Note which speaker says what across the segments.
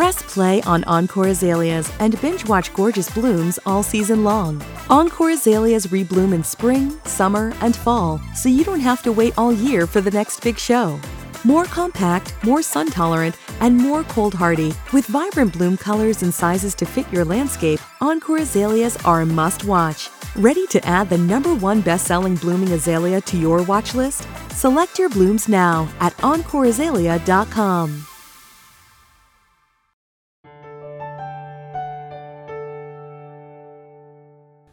Speaker 1: Press play on Encore Azaleas and binge watch gorgeous blooms all season long. Encore Azaleas rebloom in spring, summer, and fall, so you don't have to wait all year for the next big show. More compact, more sun tolerant, and more cold hardy. With vibrant bloom colors and sizes to fit your landscape, Encore Azaleas are a must watch. Ready to add the number one best selling blooming azalea to your watch list? Select your blooms now at EncoreAzalea.com.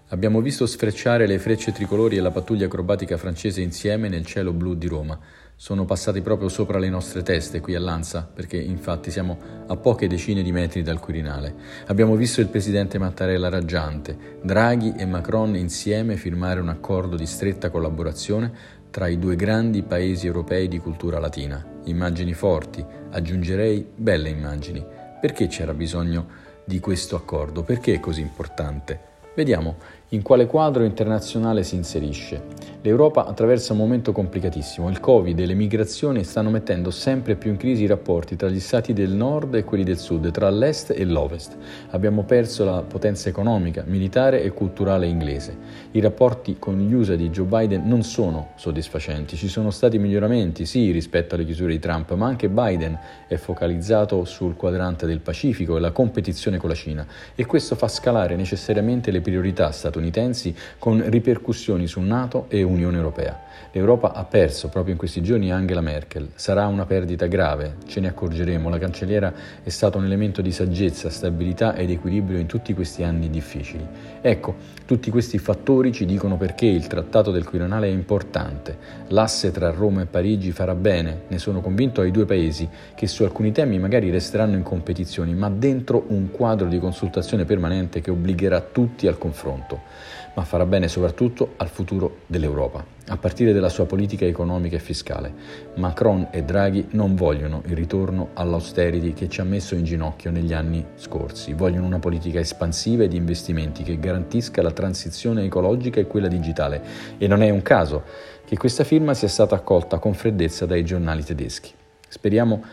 Speaker 2: Abbiamo visto sfrecciare le frecce tricolori e la pattuglia acrobatica francese insieme nel cielo blu di Roma. Sono passati proprio sopra le nostre teste qui a Lanza, perché infatti siamo a poche decine di metri dal Quirinale. Abbiamo visto il presidente Mattarella raggiante, Draghi e Macron insieme firmare un accordo di stretta collaborazione tra i due grandi paesi europei di cultura latina. Immagini forti, aggiungerei belle immagini. Perché c'era bisogno di questo accordo? Perché è così importante? Vediamo in quale quadro internazionale si inserisce. L'Europa attraversa un momento complicatissimo. Il Covid e le migrazioni stanno mettendo sempre più in crisi i rapporti tra gli stati del nord e quelli del sud, tra l'est e l'ovest. Abbiamo perso la potenza economica, militare e culturale inglese. I rapporti con gli USA di Joe Biden non sono soddisfacenti. Ci sono stati miglioramenti, sì, rispetto alle chiusure di Trump, ma anche Biden è focalizzato sul quadrante del Pacifico e la competizione con la Cina e questo fa scalare necessariamente le priorità statunitensi statunitensi con ripercussioni su NATO e Unione Europea. L'Europa ha perso proprio in questi giorni Angela Merkel. Sarà una perdita grave, ce ne accorgeremo. La cancelliera è stata un elemento di saggezza, stabilità ed equilibrio in tutti questi anni difficili. Ecco, tutti questi fattori ci dicono perché il Trattato del Quirinale è importante. L'asse tra Roma e Parigi farà bene, ne sono convinto, ai due paesi che su alcuni temi magari resteranno in competizione, ma dentro un quadro di consultazione permanente che obbligherà tutti al confronto ma farà bene soprattutto al futuro dell'Europa, a partire dalla sua politica economica e fiscale. Macron e Draghi non vogliono il ritorno all'austerity che ci ha messo in ginocchio negli anni scorsi, vogliono una politica espansiva e di investimenti che garantisca la transizione ecologica e quella digitale e non è un caso che questa firma sia stata accolta con freddezza dai giornali tedeschi. Speriamo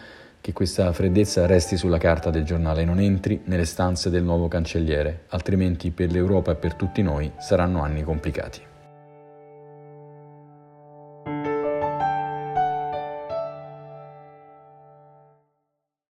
Speaker 2: che questa freddezza resti sulla carta del giornale e non entri nelle stanze del nuovo cancelliere, altrimenti per l'Europa e per tutti noi saranno anni complicati.